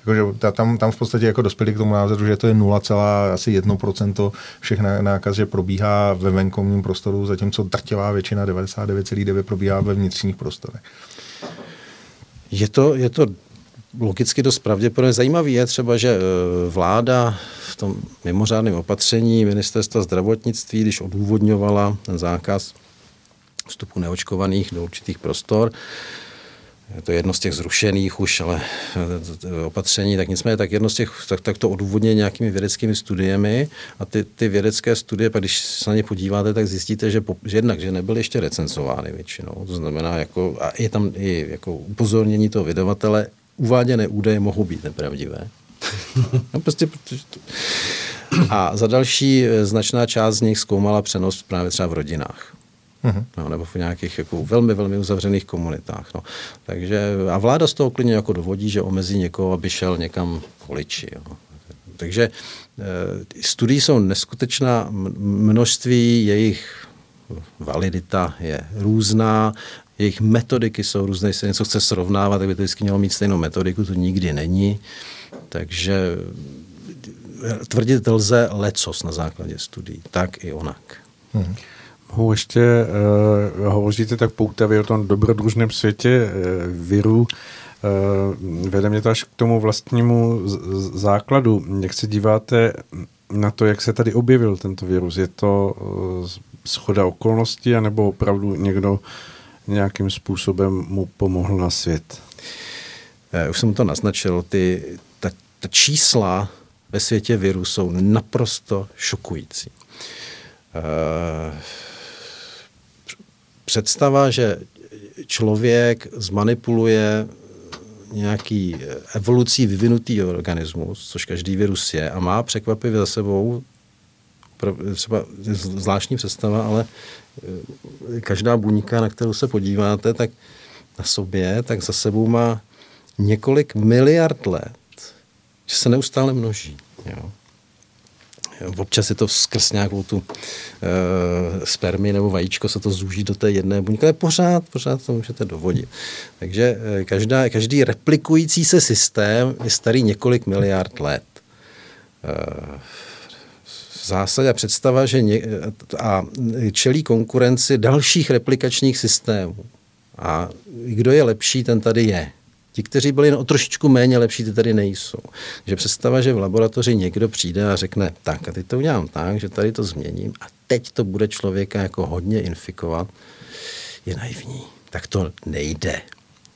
jakože tam, tam v podstatě jako dospěli k tomu názoru, že to je 0, asi 1% všech nákaz, že probíhá ve venkovním prostoru, zatímco drtivá většina 99,9 probíhá ve vnitřních prostorech. Je to, je to logicky dost pravděpodobně. Zajímavý je třeba, že e, vláda v tom mimořádném opatření ministerstva zdravotnictví, když odůvodňovala ten zákaz vstupu neočkovaných do určitých prostor, je to jedno z těch zrušených už, ale eh, opatření, tak nicméně tak jedno z těch, tak, tak to odůvodně nějakými vědeckými studiemi a ty, ty vědecké studie, pak když se na ně podíváte, tak zjistíte, že, po, že jednak, že nebyly ještě recenzovány většinou, to znamená, jako, a je tam i jako upozornění toho vydavatele, uváděné údaje mohou být nepravdivé. no prostě. A za další eh, značná část z nich zkoumala přenos právě třeba v rodinách. Uh-huh. No, nebo v nějakých jako velmi, velmi uzavřených komunitách. No. Takže, a vláda z toho klidně jako dovodí, že omezí někoho, aby šel někam voliči. Jo. takže studií jsou neskutečná množství, jejich validita je různá, jejich metodiky jsou různé, se něco chce srovnávat, tak by to vždycky mělo mít stejnou metodiku, to nikdy není. Takže tvrdit lze lecos na základě studií, tak i onak. Hmm. Mohu ještě, uh, hovoříte tak poutavě o tom dobrodružném světě uh, virů, uh, vede mě to až k tomu vlastnímu z- základu. Jak se díváte na to, jak se tady objevil tento virus? Je to uh, schoda okolností, anebo opravdu někdo nějakým způsobem mu pomohl na svět? Už jsem to naznačil, ty, ta, ta čísla ve světě viru jsou naprosto šokující. Uh, představa, že člověk zmanipuluje nějaký evolucí vyvinutý organismus, což každý virus je, a má překvapivě za sebou třeba zvláštní představa, ale eh, každá buňka, na kterou se podíváte, tak na sobě, tak za sebou má několik miliard let, že se neustále množí. Jo. Občas je to skrz nějakou tu uh, spermi nebo vajíčko se to zúží do té jedné buňky, ale pořád, pořád to můžete dovodit. Takže uh, každá, každý replikující se systém je starý několik miliard let. Uh, v zásadě představa, že ně, a čelí konkurenci dalších replikačních systémů. A kdo je lepší, ten tady je. Ti, kteří byli o trošičku méně lepší, ty tady nejsou. Že představa, že v laboratoři někdo přijde a řekne, tak a teď to udělám tak, že tady to změním a teď to bude člověka jako hodně infikovat, je naivní. Tak to nejde.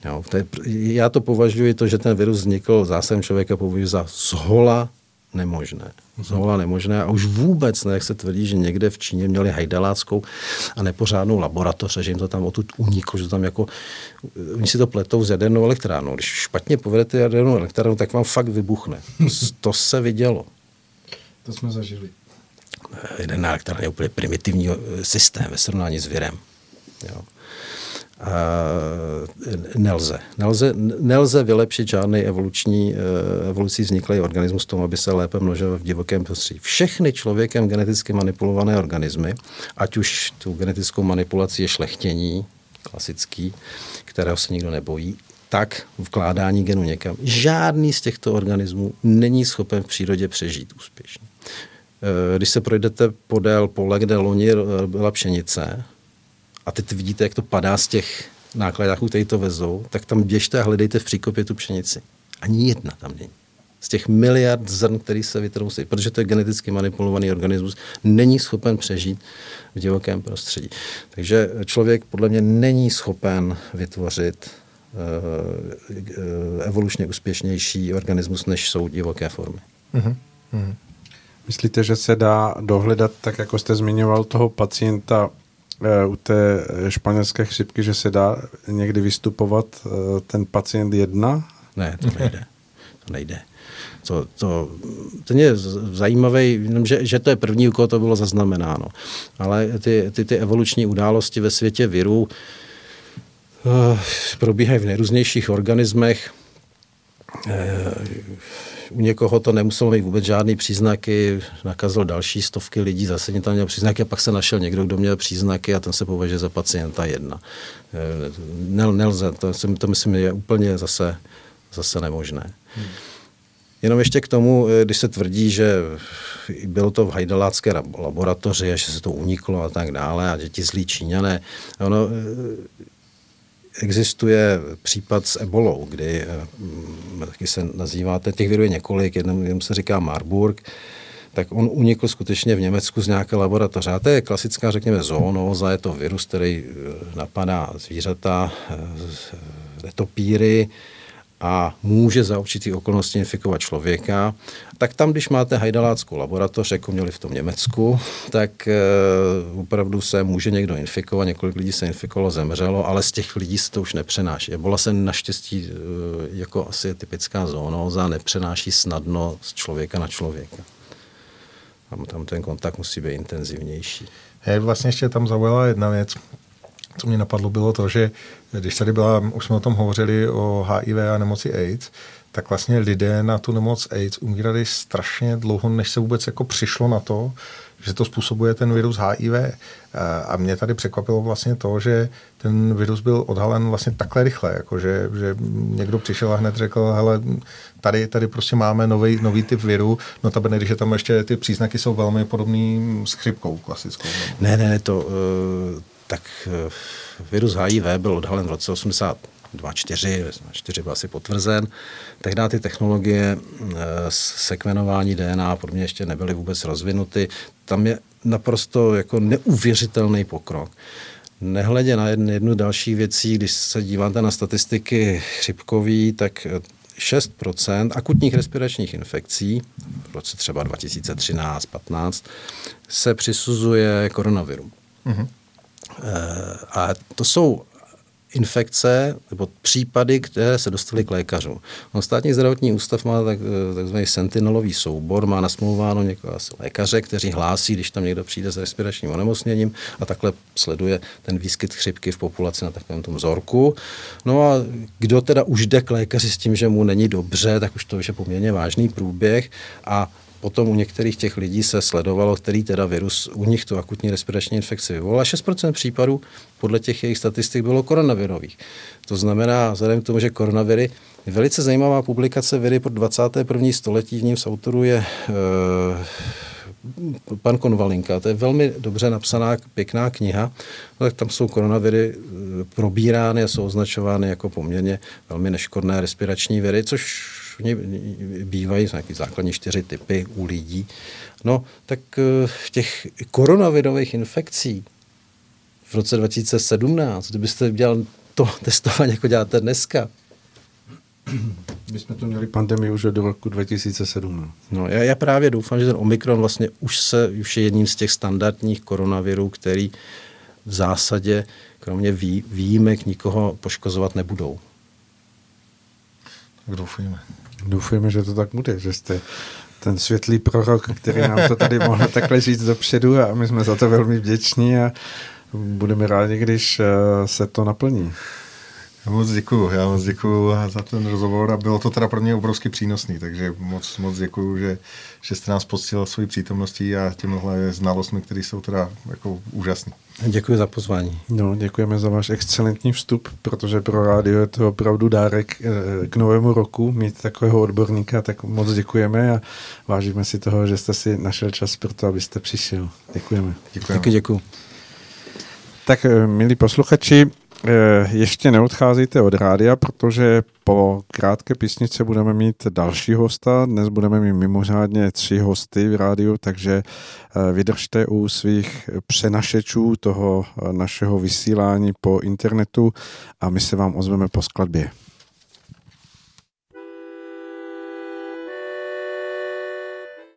Jo, to je, já to považuji, to, že ten virus vznikl zásahem člověka, považuji za zhola nemožné. Zhola nemožné a už vůbec ne, jak se tvrdí, že někde v Číně měli hajdaláckou a nepořádnou laboratoře, že jim to tam odtud uniklo, že tam jako, oni si to pletou s jadernou elektrárnou. Když špatně povedete jadernou elektrárnu, tak vám fakt vybuchne. [laughs] To, se vidělo. To jsme zažili. Jaderná elektrárna je úplně primitivní eh, systém ve srovnání s virem. Jo nelze. nelze. Nelze vylepšit žádný evoluční, eh, evolucí vzniklý organismus tomu, aby se lépe množil v divokém prostředí. Všechny člověkem geneticky manipulované organismy, ať už tu genetickou manipulaci je šlechtění, klasický, kterého se nikdo nebojí, tak vkládání genu někam. Žádný z těchto organismů není schopen v přírodě přežít úspěšně. Eh, když se projdete podél pole, kde loni byla pšenice, a teď vidíte, jak to padá z těch nákladáků, které to vezou, tak tam běžte a hledejte v příkopě tu pšenici. Ani jedna tam není. Z těch miliard zrn, který se vytrousí, protože to je geneticky manipulovaný organismus, není schopen přežít v divokém prostředí. Takže člověk podle mě není schopen vytvořit uh, evolučně úspěšnější organismus, než jsou divoké formy. Uh-huh. Uh-huh. Myslíte, že se dá dohledat, tak jako jste zmiňoval toho pacienta u té španělské chřipky, že se dá někdy vystupovat eh, ten pacient jedna? Ne, to nejde. To nejde. To, to, to je zajímavé, že, že to je první, u koho to bylo zaznamenáno. Ale ty, ty, ty evoluční události ve světě virů uh, probíhají v nejrůznějších organismech. Uh, u někoho to nemuselo mít vůbec žádný příznaky, nakazil další stovky lidí, zase tam měl příznaky a pak se našel někdo, kdo měl příznaky a ten se považuje za pacienta jedna. Eh, nel, nelze, to, to myslím je úplně zase, zase nemožné. Hmm. Jenom ještě k tomu, eh, když se tvrdí, že bylo to v hajdalácké laboratoři a že se to uniklo a tak dále a děti zlí Číňané. Ono, eh, existuje případ s ebolou, kdy eh, taky se nazýváte, těch virů je několik, jednou se říká Marburg, tak on unikl skutečně v Německu z nějaké laboratoře. A to je klasická, řekněme, zoonóza, je to virus, který eh, napadá zvířata, netopíry, a může za určitý okolnosti infikovat člověka, tak tam, když máte hajdaláckou laboratoř, jako měli v tom Německu, tak e, opravdu se může někdo infikovat, několik lidí se infikovalo, zemřelo, ale z těch lidí se to už nepřenáší. Ebola se naštěstí, e, jako asi typická zoonóza, nepřenáší snadno z člověka na člověka. Tam, tam ten kontakt musí být intenzivnější. Je vlastně ještě tam zaujala jedna věc. co mě napadlo, bylo to, že když tady byla, už jsme o tom hovořili, o HIV a nemoci AIDS, tak vlastně lidé na tu nemoc AIDS umírali strašně dlouho, než se vůbec jako přišlo na to, že to způsobuje ten virus HIV. A mě tady překvapilo vlastně to, že ten virus byl odhalen vlastně takhle rychle, jako že, že někdo přišel a hned řekl, hele, tady, tady prostě máme nový, nový typ viru, no ta když je tam ještě ty příznaky jsou velmi podobný s chřipkou klasickou. Ne, ne, ne, to, eh, tak eh, virus HIV byl odhalen v roce 80 2, 4, 4 byl asi potvrzen. Tehdy ty technologie eh, sekvenování DNA pro mě ještě nebyly vůbec rozvinuty. Tam je naprosto jako neuvěřitelný pokrok. Nehledě na jednu, jednu další věcí, když se díváte na statistiky chřipkový, tak 6% akutních respiračních infekcí v roce třeba 2013-15 se přisuzuje koronaviru. Mm-hmm. A to jsou infekce nebo případy, které se dostaly k lékařům. No, státní zdravotní ústav má tak, takzvaný sentinelový soubor, má nasmlouváno někoho asi lékaře, kteří hlásí, když tam někdo přijde s respiračním onemocněním a takhle sleduje ten výskyt chřipky v populaci na takovém tom vzorku. No a kdo teda už jde k lékaři s tím, že mu není dobře, tak už to je poměrně vážný průběh a Potom u některých těch lidí se sledovalo, který teda virus u nich tu akutní respirační infekci vyvolal. A 6% případů podle těch jejich statistik bylo koronavirových. To znamená, vzhledem k tomu, že koronaviry velice zajímavá publikace viry pro 21. století, v něm z autorů je e, pan Konvalinka. To je velmi dobře napsaná, pěkná kniha. No, tak tam jsou koronaviry eh, probírány a jsou označovány jako poměrně velmi neškodné respirační viry, což ní bývají nějaký základní čtyři typy u lidí. No, tak eh, v těch koronavirových infekcí v roce 2017, kdybyste dělal to [laughs] testování, jako děláte dneska, my jsme tu měli pandemii už do roku 2017. No, já, já právě doufám, že ten Omikron vlastně už, se, už je jedním z těch standardních koronavirů, který v zásadě, kromě vý, výjimek, nikoho poškozovat nebudou. Tak doufujeme. Doufujeme, že to tak bude, že jste ten světlý prorok, který nám to tady mohl takhle říct dopředu a my jsme za to velmi vděční a budeme rádi, když eh, se to naplní. Já moc děkuju, já moc děkuju za ten rozhovor a bylo to teda pro mě obrovsky přínosný, takže moc, moc děkuju, že, že jste nás postil svojí přítomností a těmhle znalostmi, které jsou teda jako úžasné. Děkuji za pozvání. No, děkujeme za váš excelentní vstup, protože pro rádio je to opravdu dárek eh, k novému roku mít takového odborníka, tak moc děkujeme a vážíme si toho, že jste si našel čas pro to, abyste přišel. Děkujeme. Děkujeme. Děkuji, děkuji. Tak, eh, milí posluchači, ještě neodcházíte od rádia, protože po krátké písnice budeme mít další hosta. Dnes budeme mít mimořádně tři hosty v rádiu, takže eh, vydržte u svých přenašečů toho eh, našeho vysílání po internetu a my se vám ozveme po skladbě.